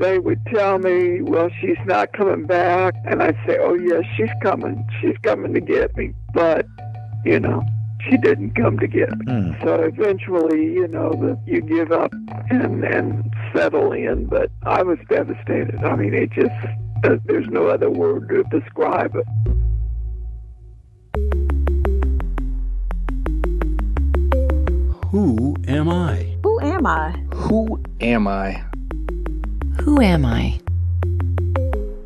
they would tell me, well, she's not coming back. And I'd say, oh, yes, she's coming. She's coming to get me. But, you know, she didn't come to get me. Hmm. So eventually, you know, the, you give up and, and settle in. But I was devastated. I mean, it just, uh, there's no other word to describe it. Who am I? Who am I? Who am I? Who am I?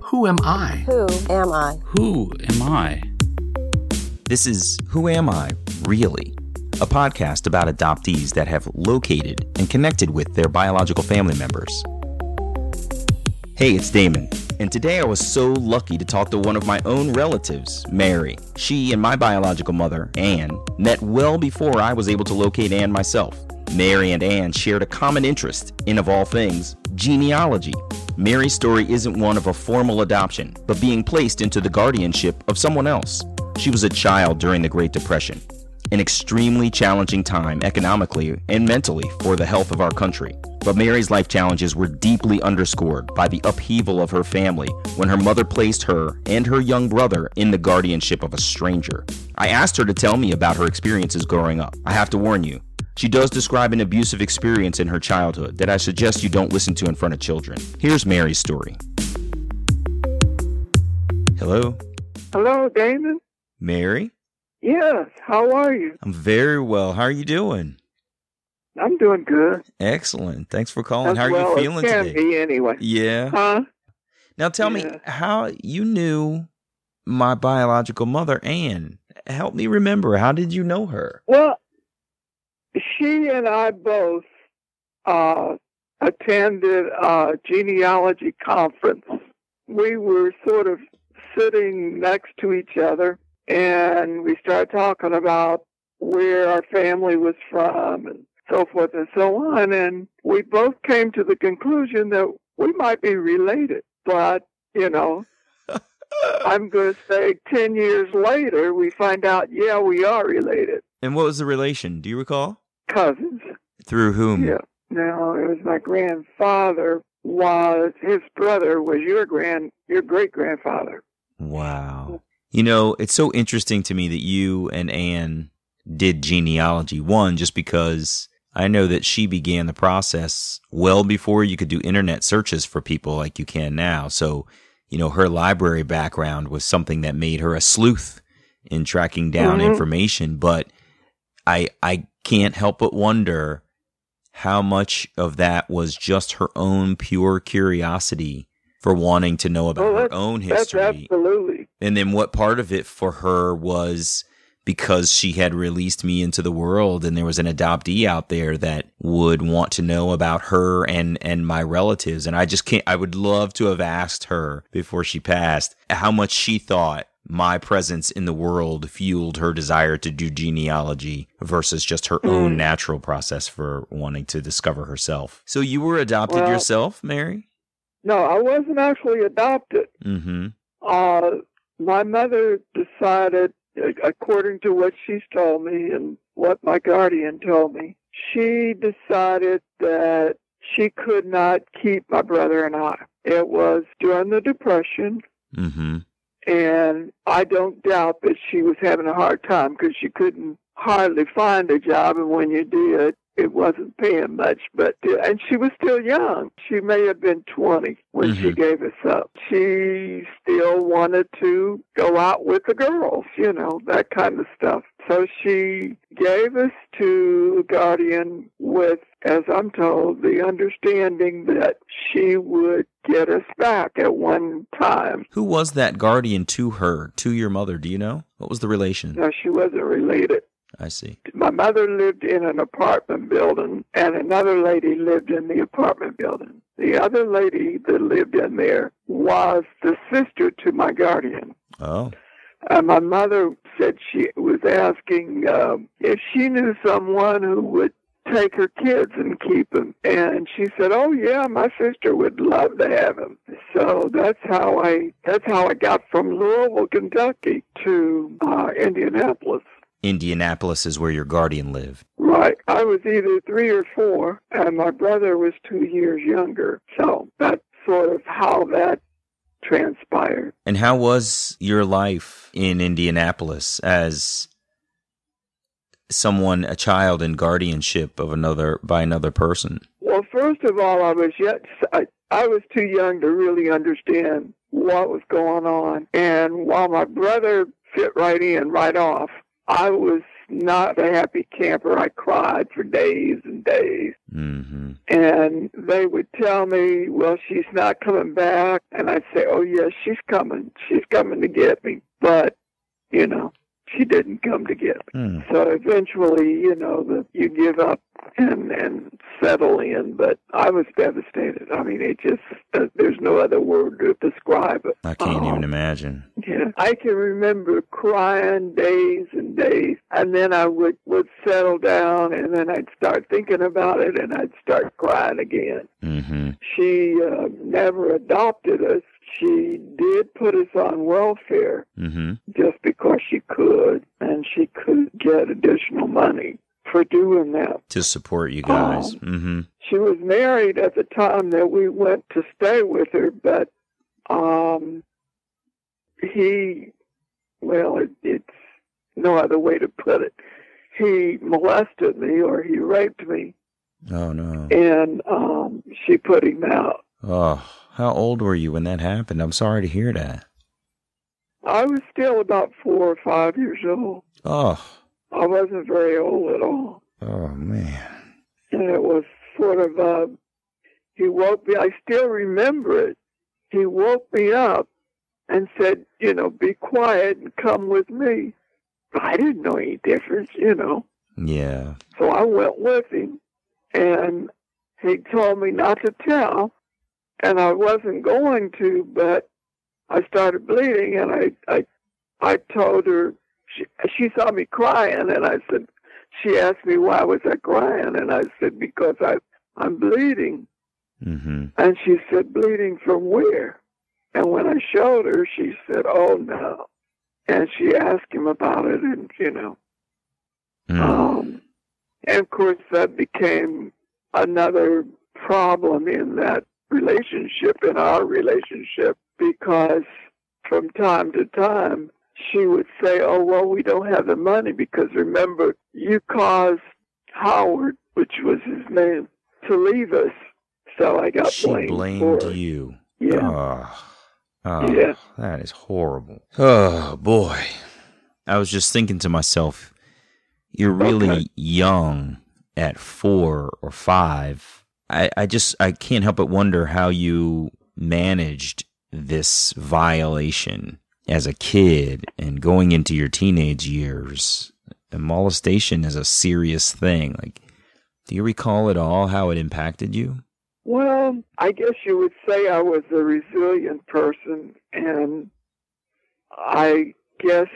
Who am I? Who am I? Who am I? This is Who Am I, Really? A podcast about adoptees that have located and connected with their biological family members. Hey, it's Damon, and today I was so lucky to talk to one of my own relatives, Mary. She and my biological mother, Anne, met well before I was able to locate Anne myself. Mary and Anne shared a common interest in, of all things, genealogy. Mary's story isn't one of a formal adoption, but being placed into the guardianship of someone else. She was a child during the Great Depression, an extremely challenging time economically and mentally for the health of our country. But Mary's life challenges were deeply underscored by the upheaval of her family when her mother placed her and her young brother in the guardianship of a stranger. I asked her to tell me about her experiences growing up. I have to warn you, she does describe an abusive experience in her childhood that I suggest you don't listen to in front of children. Here's Mary's story. Hello, Hello, Damon? Mary? Yes, how are you? I'm very well. How are you doing? I'm doing good. Excellent. Thanks for calling. As How are well you feeling today? be anyway. Yeah. Huh? Now tell me how you knew my biological mother, Anne. Help me remember. How did you know her? Well, she and I both uh, attended a genealogy conference. We were sort of sitting next to each other, and we started talking about where our family was from and so forth and so on. And we both came to the conclusion that we might be related, but, you know, I'm going to say 10 years later, we find out, yeah, we are related. And what was the relation? Do you recall? Cousins. Through whom? Yeah. No, it was my grandfather was his brother was your grand your great grandfather. Wow. You know, it's so interesting to me that you and Anne did genealogy. One, just because I know that she began the process well before you could do internet searches for people like you can now. So, you know, her library background was something that made her a sleuth in tracking down Mhm. information. But I I can't help but wonder how much of that was just her own pure curiosity for wanting to know about Oh, her own history. absolutely. And then what part of it for her was because she had released me into the world and there was an adoptee out there that would want to know about her and and my relatives and I just can't I would love to have asked her before she passed how much she thought my presence in the world fueled her desire to do genealogy versus just her own Mm. natural process for wanting to discover herself. So you were adopted Well- yourself, Mary? No, I wasn't actually adopted. Mhm. Uh, my mother decided, according to what she's told me and what my guardian told me, she decided that she could not keep my brother and I. It was during the Depression, Mhm. And I don't doubt that she was having a hard time because she couldn't hardly find a job, and when you did, it wasn't paying much. But and she was still young. She may have been twenty when she Mhm. gave us up. She still wanted to go out with the girls, you know, that kind of stuff. So she gave us to the guardian with, as I'm told, the understanding that she would get us back at one time. Who was that guardian to her, to your mother? Do you know? What was the relation? No, she wasn't related. I see. My mother lived in an apartment building, and another lady lived in the apartment building. The other lady that lived in there was the sister to my guardian. Oh. And my mother said she was asking um, if she knew someone who would take her kids and keep them. And she said, "Oh yeah, my sister would love to have them." So that's how I that's how I got from Louisville, Kentucky, to uh, Indianapolis. Indianapolis is where your guardian lived. Right. I was either three or four, and my brother was two years younger. So that's sort of how that transpired. And how was your life in Indianapolis as someone, a child in guardianship of another by another person? Well, first of all, I was yet I, I was too young to really understand what was going on, and while my brother fit right in right off, I was not a happy camper. I cried for days and days. Mm-hmm. And they would tell me, well, she's not coming back. And I'd say, oh, yes, she's coming. She's coming to get me. But, you know, she didn't come to get me. Mm. So eventually, you know, the, you give up and and settle in. But I was devastated. I mean, it just uh, there's no other word to describe it. I can't Um, even imagine. Yeah, I can remember crying days and days, and then I would would settle down, and then I'd start thinking about it, and I'd start crying again. Mm-hmm. She uh, never adopted us. She did put us on welfare Mm-hmm. just because she could, and she could get additional money for doing that. To support you guys. Oh. Mm-hmm. She was married at the time that we went to stay with her, but um, he, well, it, it's no other way to put it. He molested me or he raped me, Oh no. and um, she put him out. Oh, how old were you when that happened? I'm sorry to hear that. I was still about four or five years old. Oh, I wasn't very old at all. oh man. and it was sort of uh he woke me I still remember it. He woke me up and said, you know, be quiet and come with me. I didn't know any difference, you know. Yeah. So I went with him and he told me not to tell and I wasn't going to, but I started bleeding and I I I told her she she saw me crying and I said she asked me why was I crying? And I said because I I'm bleeding. Mm-hmm. and she said bleeding from where? And when I showed her she said oh no. And she asked him about it and you know. Mm. um and of course that became another problem in that relationship in our relationship because from time to time she would say oh well we don't have the money because remember you caused howard which was his name to leave us so i got she blamed, blamed you. yeah Oh, oh, Yeah. that is horrible. Oh boy. I was just thinking to myself, you're really Okay. young at four or five. I, I just I can't help but wonder how you managed this violation as a kid and going into your teenage years. And molestation is a serious thing. Like, do you recall at all how it impacted you? Well, I guess you would say I was a resilient person, and I guess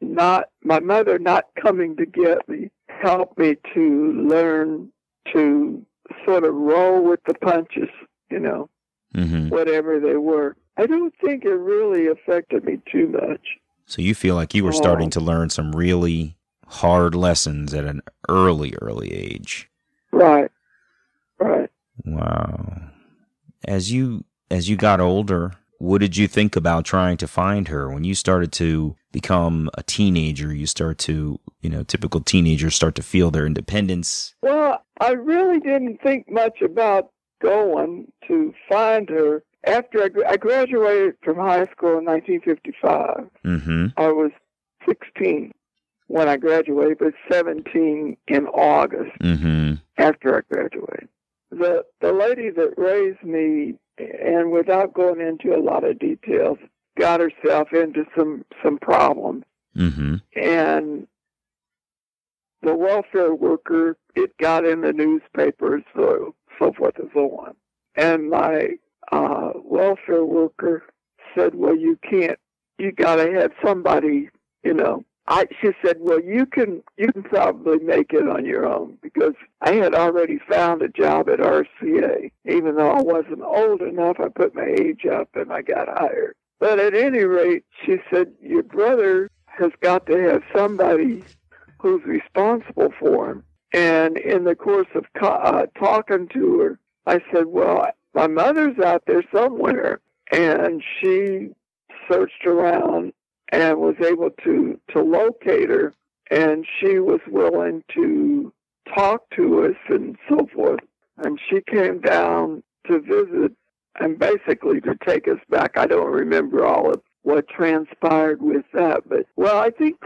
not my mother not coming to get me helped me to learn to sort of roll with the punches, you know, Mm-hmm. whatever they were. I don't think it really affected me too much. So you feel like you were starting Oh. to learn some really hard lessons at an early, early age. Right. Right. Wow. As you as you got older, what did you think about trying to find her when you started to become a teenager? You start to, you know, typical teenagers start to feel their independence. Well, I really didn't think much about going to find her. After I, I graduated from high school in 1955, Mm-hmm. I was 16 when I graduated, but 17 in August Mm-hmm. after I graduated. The the lady that raised me, and without going into a lot of details, got herself into some some problems, Mm-hmm. and the welfare worker it got in the newspapers, so so forth and so on. And my uh, welfare worker said, "Well, you can't. You got to have somebody, you know." I she said, "Well, you can you can probably make it on your own because I had already found a job at RCA. Even though I wasn't old enough, I put my age up and I got hired. But at any rate, she said, "Your brother has got to have somebody who's responsible for him." And in the course of uh, talking to her, I said, "Well, my mother's out there somewhere. And she searched around and was able to, to locate her. And she was willing to talk to us and so forth. And she came down to visit and basically to take us back. I don't remember all of what transpired with that, but well, I think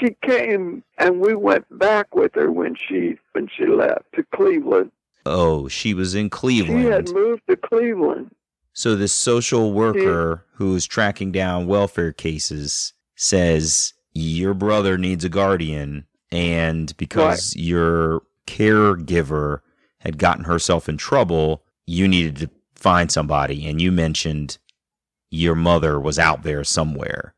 she came and we went back with her when she when she left to Cleveland. Oh, she was in Cleveland. She had moved to Cleveland. So this social worker who is tracking down welfare cases says your brother needs a guardian and because Right. your caregiver had gotten herself in trouble, you needed to find somebody and you mentioned your mother was out there somewhere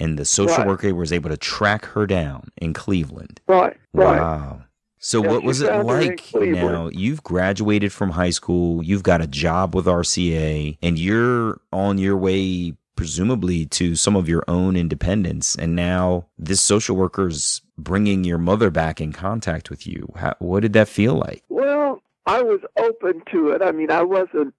and the social Right. worker was able to track her down in Cleveland. Right, right. Wow. So Yeah, what was it found her in like now? You've graduated from high school, you've got a job with RCA, and you're on your way presumably to some of your own independence and now this social worker's bringing your mother back in contact with you. How, what did that feel like? Well, I was open to it. I mean, I wasn't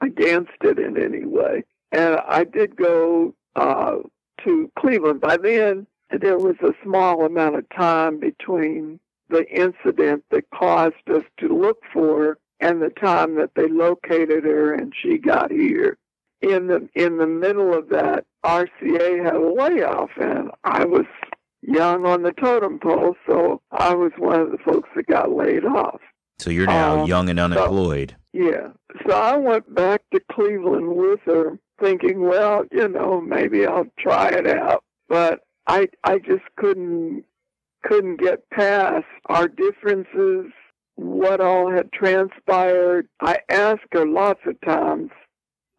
against it in any way. And I did go uh, to Cleveland. By then, there was a small amount of time between the incident that caused us to look for her and the time that they located her and she got here. In the in the middle of that, RCA had a layoff, and I was young on the totem pole, so I was one of the folks that got laid off. So you're now Uh, young and unemployed. Yeah. So I went back to Cleveland with her thinking, well, you know, maybe I'll try it out. But I I just couldn't couldn't get past our differences, what all had transpired. I asked her lots of times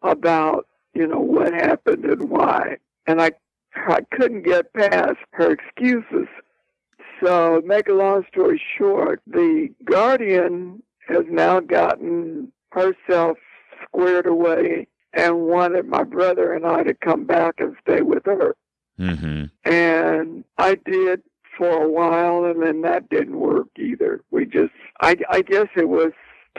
about, you know, what happened and why. And I I couldn't get past her excuses. So, make a long story short, the guardian has now gotten herself squared away and wanted my brother and I to come back and stay with her. Mhm. And I did for a while, and then that didn't work either. We just, I, I guess it was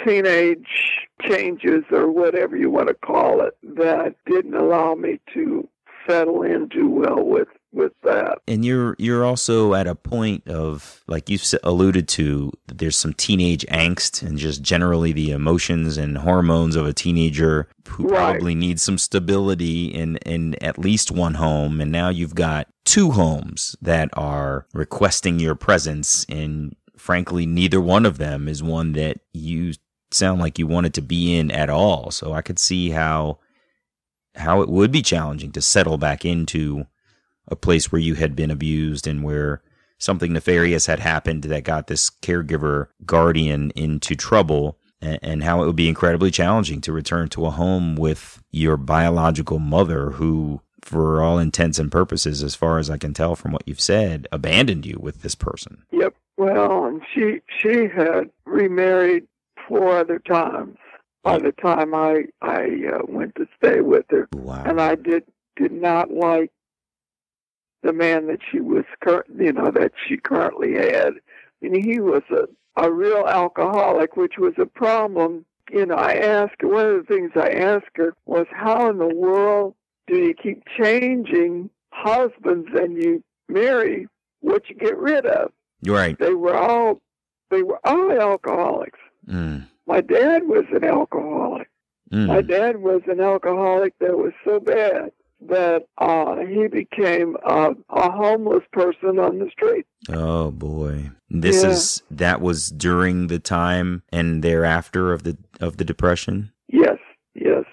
teenage changes or whatever you want to call it that didn't allow me to settle in too well with with that. And you're you're also at a point of like you've alluded to there's some teenage angst and just generally the emotions and hormones of a teenager who Right. probably needs some stability in in at least one home and now you've got two homes that are requesting your presence and frankly neither one of them is one that you sound like you wanted to be in at all. So I could see how how it would be challenging to settle back into a place where you had been abused and where something nefarious had happened that got this caregiver guardian into trouble and, and how it would be incredibly challenging to return to a home with your biological mother who for all intents and purposes as far as I can tell from what you've said abandoned you with this person. Yep. Well, and she she had remarried four other times by the time I I uh, went to stay with her, Wow. and I did did not like the man that she was cur- you know that she currently had. And he was a a real alcoholic, which was a problem. You know, I asked one of the things I asked her was, "How in the world do you keep changing husbands and you marry what you get rid of?" Right. they were all they were all alcoholics. Mm. My dad was an alcoholic. My Mm. dad was an alcoholic that was so bad that uh, he became a, a homeless person on the street. Oh boy. This Yeah. is that was during the time and thereafter of the of the depression. Yes, yes.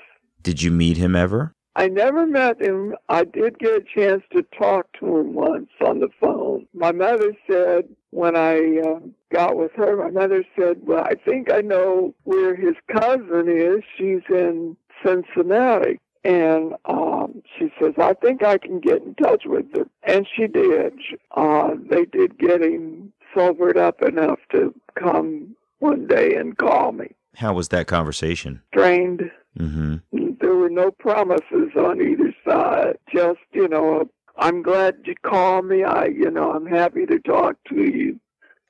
Did you meet him ever? I never met him. I did get a chance to talk to him once on the phone. My mother said when I uh, got with her, my mother said, "Well, I think I know where his cousin is. She's in Cincinnati." And um, she says, I think I can get in touch with her. And she did. Uh, they did get him sobered up enough to come one day and call me. How was that conversation? Strained Mm-hmm. there were no promises on either side. Just, you know, I'm glad you called me. I, you know, I'm happy to talk to you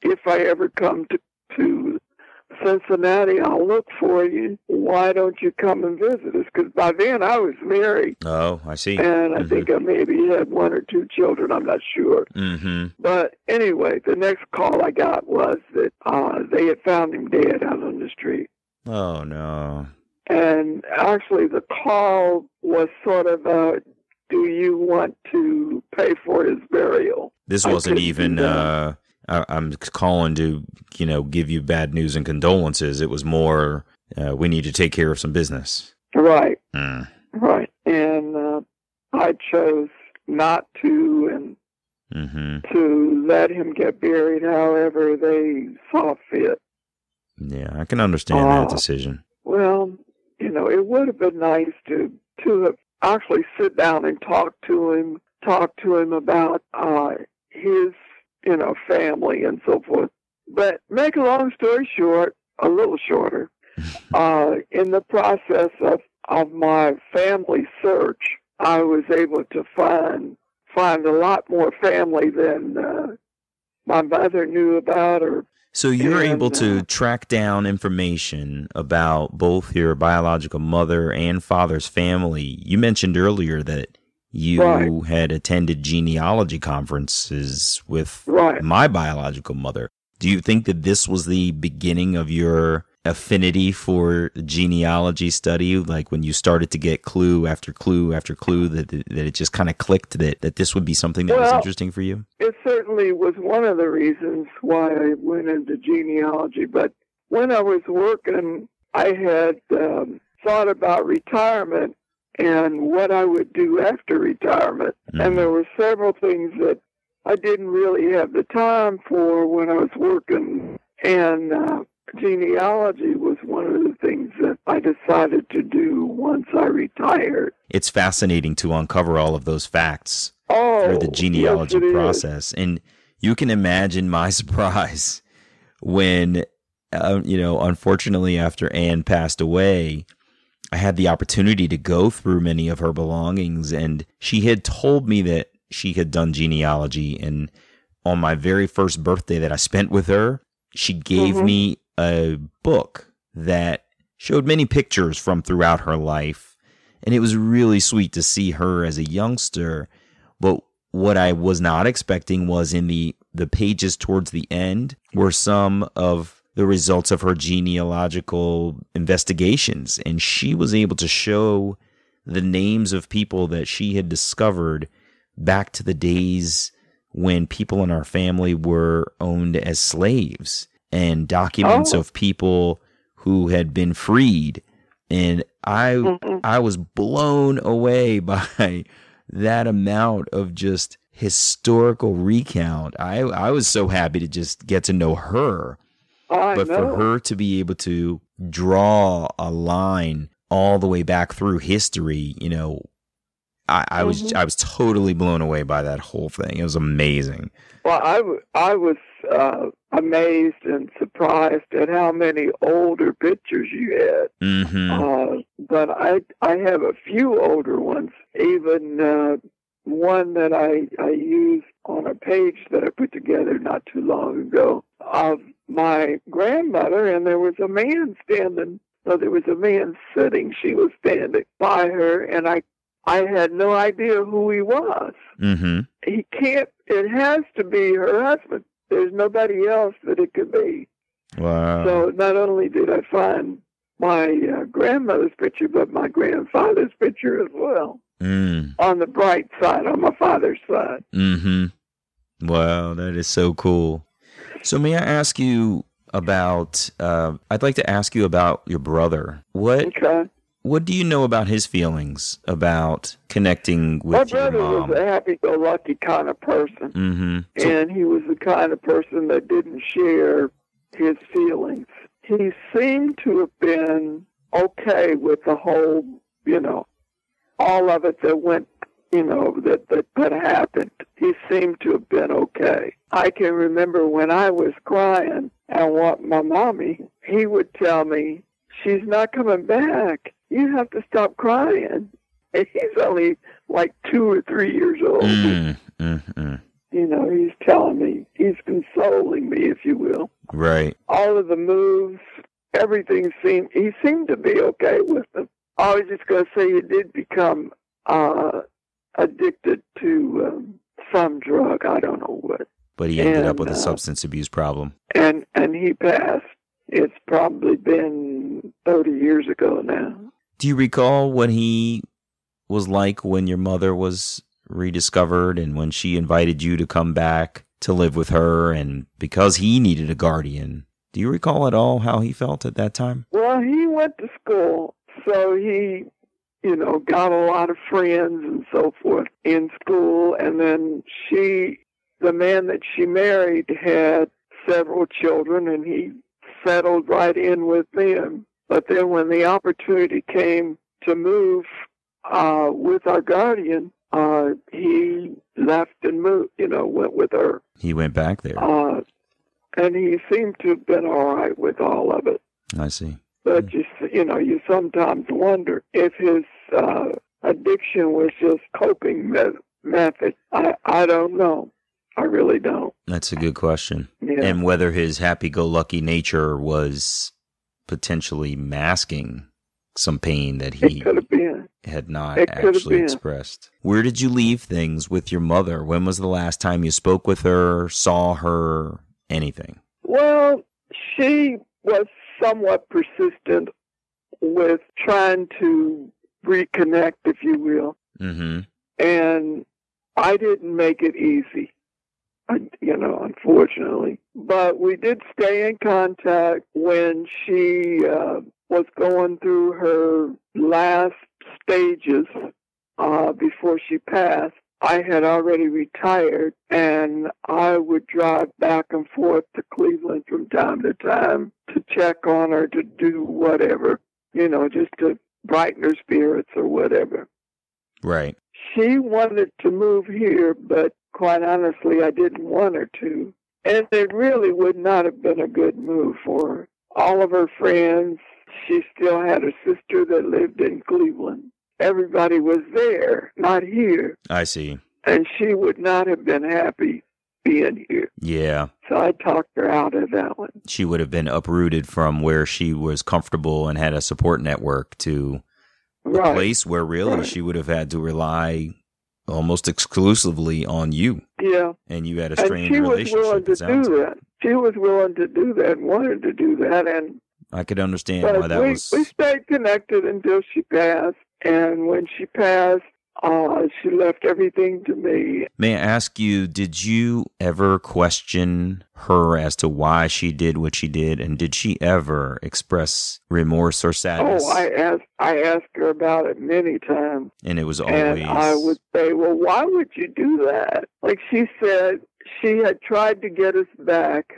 if I ever come to, to Cincinnati. I'll look for you. Why don't you come and visit us? Because by then I was married, Oh, I see. and I Mhm. think I maybe had one or two children. I'm not sure. Mm-hmm. But anyway, the next call I got was that uh, they had found him dead out on the street. Oh no. And actually, the call was sort of a, "Do you want to pay for his burial?" This wasn't even. Uh, I, I'm calling to you know give you bad news and condolences. It was more. Uh, we need to take care of some business. Right, Mm. right. And uh, I chose not to, and Mm-hmm. to let him get buried however they saw fit. Yeah, I can understand that Uh, decision. Well, you know, it would have been nice to to have actually sit down and talk to him, talk to him about uh, his, you know, family and so forth. But make a long story short, a little shorter, uh, in the process of of my family search, I was able to find find a lot more family than uh, my mother knew about or So you're and, able to uh, track down information about both your biological mother and father's family. You mentioned earlier that you Right. had attended genealogy conferences with Right. my biological mother. Do you think that this was the beginning of your affinity for genealogy study? Like when you started to get clue after clue after clue that that it just kind of clicked that that this would be something that was interesting for you? it certainly was one of the reasons why I went into genealogy. But when I was working, I had um, thought about retirement and what I would do after retirement. Mhm. And there were several things that I didn't really have the time for when I was working. And uh, genealogy was one of the things that I decided to do once I retired. It's fascinating to uncover all of those facts Oh, through the genealogy yes, it is. process. And you can imagine my surprise when, uh, you know, unfortunately, after Anne passed away, I had the opportunity to go through many of her belongings. And she had told me that she had done genealogy. And on my very first birthday that I spent with her, she gave Mhm. me a book that showed many pictures from throughout her life. And it was really sweet to see her as a youngster. But what I was not expecting was in the, the pages towards the end were some of the results of her genealogical investigations. And she was able to show the names of people that she had discovered back to the days when people in our family were owned as slaves and documents Oh. of people who had been freed. And I Mhm. I was blown away by that amount of just historical recount. I I was so happy to just get to know her, I but know. for her to be able to draw a line all the way back through history, you know, I, I was Mhm. I was totally blown away by that whole thing. It was amazing. Well, I, w- I was uh, amazed and surprised at how many older pictures you had. hmm Uh, but I I have a few older ones, even uh, one that I, I used on a page that I put together not too long ago of my grandmother, and there was a man standing. So there was a man sitting. She was standing by her, and I I had no idea who he was hmm he can't it has to be her husband there's nobody else that it could be Wow. so not only did i find my uh, grandmother's picture but my grandfather's picture as well mm. on the bright side on my father's side Mm-hmm. Wow, that is so cool. So may I ask you about uh, I'd like to ask you about your brother. What okay what do you know about his feelings about connecting with your brother was a happy-go-lucky kind of person mm-hmm. So, and he was the kind of person that didn't share his feelings. He seemed to have been okay with the whole, you know, all of it that went, you know, that that, that happened. He seemed to have been okay. I can remember when I was crying and want my mommy, he would tell me, "She's not coming back. You have to stop crying." And he's only like two or three years old mm, mm, mm. you know, he's telling me, he's consoling me, if you will. Right. All of the moves everything seemed he seemed to be okay with them. I was just going to say he did become uh, addicted to um, some drug. I don't know what. But he ended up with a uh, substance abuse problem. and and he passed. It's probably been thirty years ago now. Do you recall what he was like when your mother was rediscovered and when she invited you to come back to live with her and because he needed a guardian? Do you recall at all how he felt at that time? Well, he went to school, so he, you know, got a lot of friends and so forth in school. And then she, the man that she married, had several children, and he settled right in with them. But then when the opportunity came to move uh, with our guardian, uh, he left and moved, you know, went with her. He went back there. Uh, and he seemed to have been all right with all of it. I see. But you, you know, you sometimes wonder if his uh, addiction was just coping me- method. I, I don't know. I really don't. That's a good question. Yeah. And whether his happy go lucky nature was potentially masking some pain that he it could have been. had not It could have actually expressed. Where did you leave things with your mother? When was the last time you spoke with her, saw her, anything? Well, she was somewhat persistent with trying to reconnect, if you will. Mm-hmm. and I didn't make it easy, you know, unfortunately. But we did stay in contact when she uh, was going through her last stages uh, before she passed. I had already retired, and I would drive back and forth to Cleveland from time to time to check on her, to do whatever, you know, just to brighten her spirits or whatever Right. she wanted to move here, but quite honestly, I didn't want her to. And it really would not have been a good move for her. All of her friends, she still had a sister that lived in Cleveland. Everybody was there, not here. I see. And she would not have been happy being here. Yeah. So I talked her out of that one. She would have been uprooted from where she was comfortable and had a support network to a place where really Right. she would have had to rely almost exclusively on you. Yeah. And you had a strained she was relationship. willing to do that. She was willing to do that wanted to do that. And I could understand why that we, was. we stayed connected until she passed. And when she passed, uh, she left everything to me. May I ask you, did you ever question her as to why she did what she did? And did she ever express remorse or sadness? Oh, I asked I asked her about it many times, and it was always. and I would say, "Well, why would you do that?" Like she said, she had tried to get us back,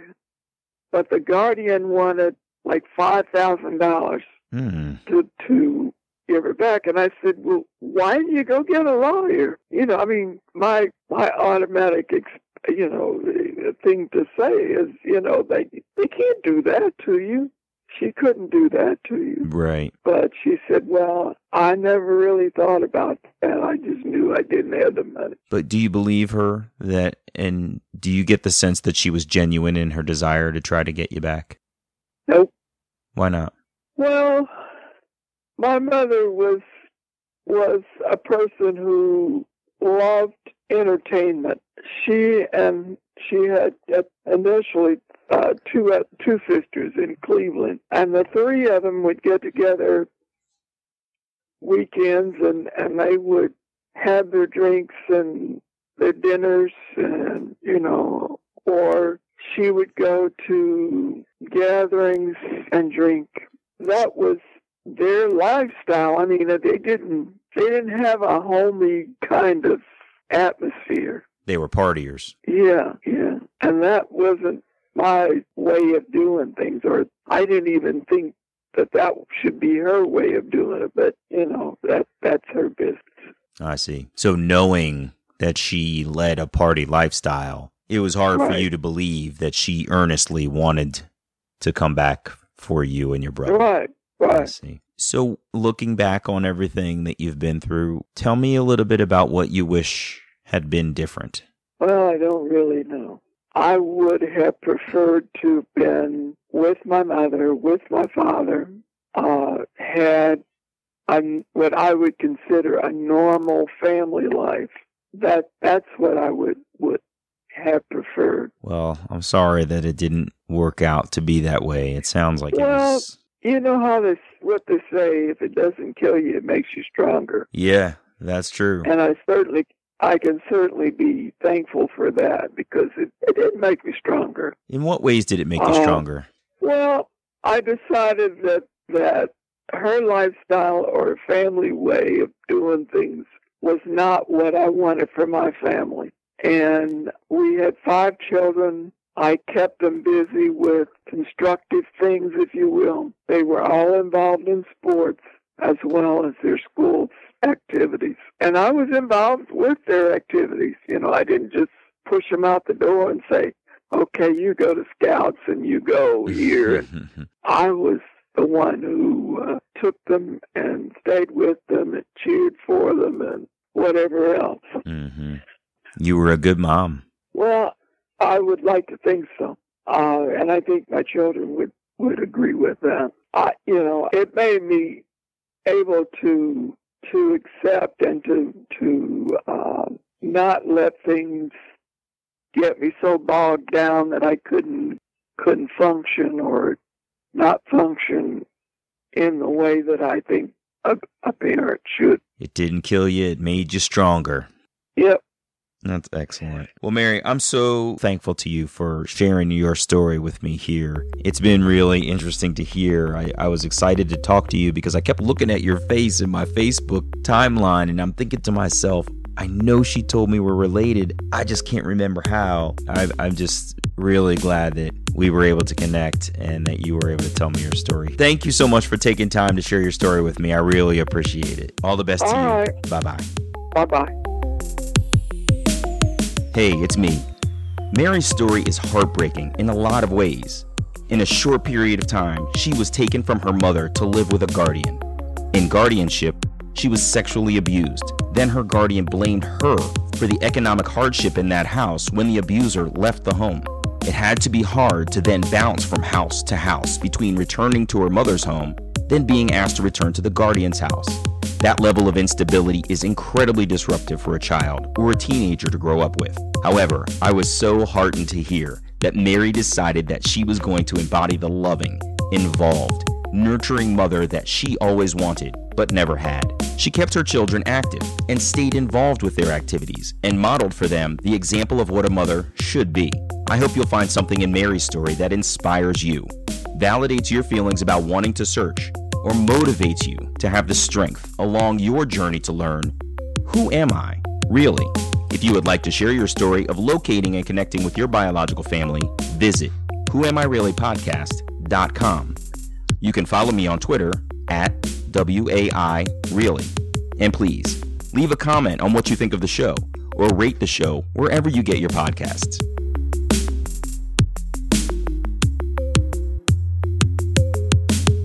but the guardian wanted like five thousand dollars Hmm. to to give her back. And I said, well, why didn't you go get a lawyer? You know, I mean, my my automatic, you know, thing to say is, you know, they they can't do that to you. She couldn't do that to you. Right. But she said, well, I never really thought about that. I just knew I didn't have the money. But do you believe her that, and do you get the sense that she was genuine in her desire to try to get you back? Nope. Why not? Well, my mother was was a person who loved entertainment. She and she had initially uh, two uh, two sisters in Cleveland, and the three of them would get together weekends, and and they would have their drinks and their dinners, and you know, or she would go to gatherings and drink. That was their lifestyle. I mean, they didn't they didn't have a homey kind of atmosphere. They were partiers. Yeah, yeah. And that wasn't my way of doing things, or I didn't even think that that should be her way of doing it. But you know, that that's her business. I see. So knowing that she led a party lifestyle, it was hard for you to believe that she earnestly wanted to come back for you and your brother. Right, I see. So, looking back on everything that you've been through, tell me a little bit about what you wish had been different. Well, I don't really know. I would have preferred to have been with my mother, with my father, uh, had a, what I would consider a normal family life. That that's what I would would have preferred. Well, I'm sorry that it didn't work out to be that way. It sounds like Well, it was. You know how this what they say: if it doesn't kill you, it makes you stronger. Yeah, that's true. And I certainly, I can certainly be thankful for that because it, it did make me stronger. In what ways did it make you Uh, stronger? Well, I decided that that her lifestyle or family way of doing things was not what I wanted for my family. And we had five children. I kept them busy with constructive things, if you will. They were all involved in sports as well as their school activities. And I was involved with their activities. You know, I didn't just push them out the door and say, okay, you go to scouts and you go here. And I was the one who uh, took them and stayed with them and cheered for them and whatever else. hmm You were a good mom. Well, I would like to think so. Uh, and I think my children would, would agree with that. I, you know, it made me able to to accept and to to uh, not let things get me so bogged down that I couldn't couldn't function or not function in the way that I think a, a parent should. It didn't kill you, it made you stronger. Yep. That's excellent. Well, Mary, I'm so thankful to you for sharing your story with me here. It's been really interesting to hear. I, I was excited to talk to you because I kept looking at your face in my Facebook timeline and I'm thinking to myself, I know she told me we're related. I just can't remember how. I, I'm just really glad that we were able to connect and that you were able to tell me your story. Thank you so much for taking time to share your story with me. I really appreciate it. All the best to All you. Bye bye. Bye bye. Hey, it's me. Mary's story is heartbreaking in a lot of ways. In a short period of time, she was taken from her mother to live with a guardian. In guardianship, she was sexually abused. Then her guardian blamed her for the economic hardship in that house when the abuser left the home. It had to be hard to then bounce from house to house between returning to her mother's home, then being asked to return to the guardian's house. That level of instability is incredibly disruptive for a child or a teenager to grow up with. However, I was so heartened to hear that Mary decided that she was going to embody the loving, involved, nurturing mother that she always wanted but never had. She kept her children active and stayed involved with their activities and modeled for them the example of what a mother should be. I hope you'll find something in Mary's story that inspires you, validates your feelings about wanting to search, or motivates you to have the strength along your journey to learn who am I, really? If you would like to share your story of locating and connecting with your biological family, visit whoamireallypodcast.com. You can follow me on Twitter at WAI Really. And please, leave a comment on what you think of the show or rate the show wherever you get your podcasts.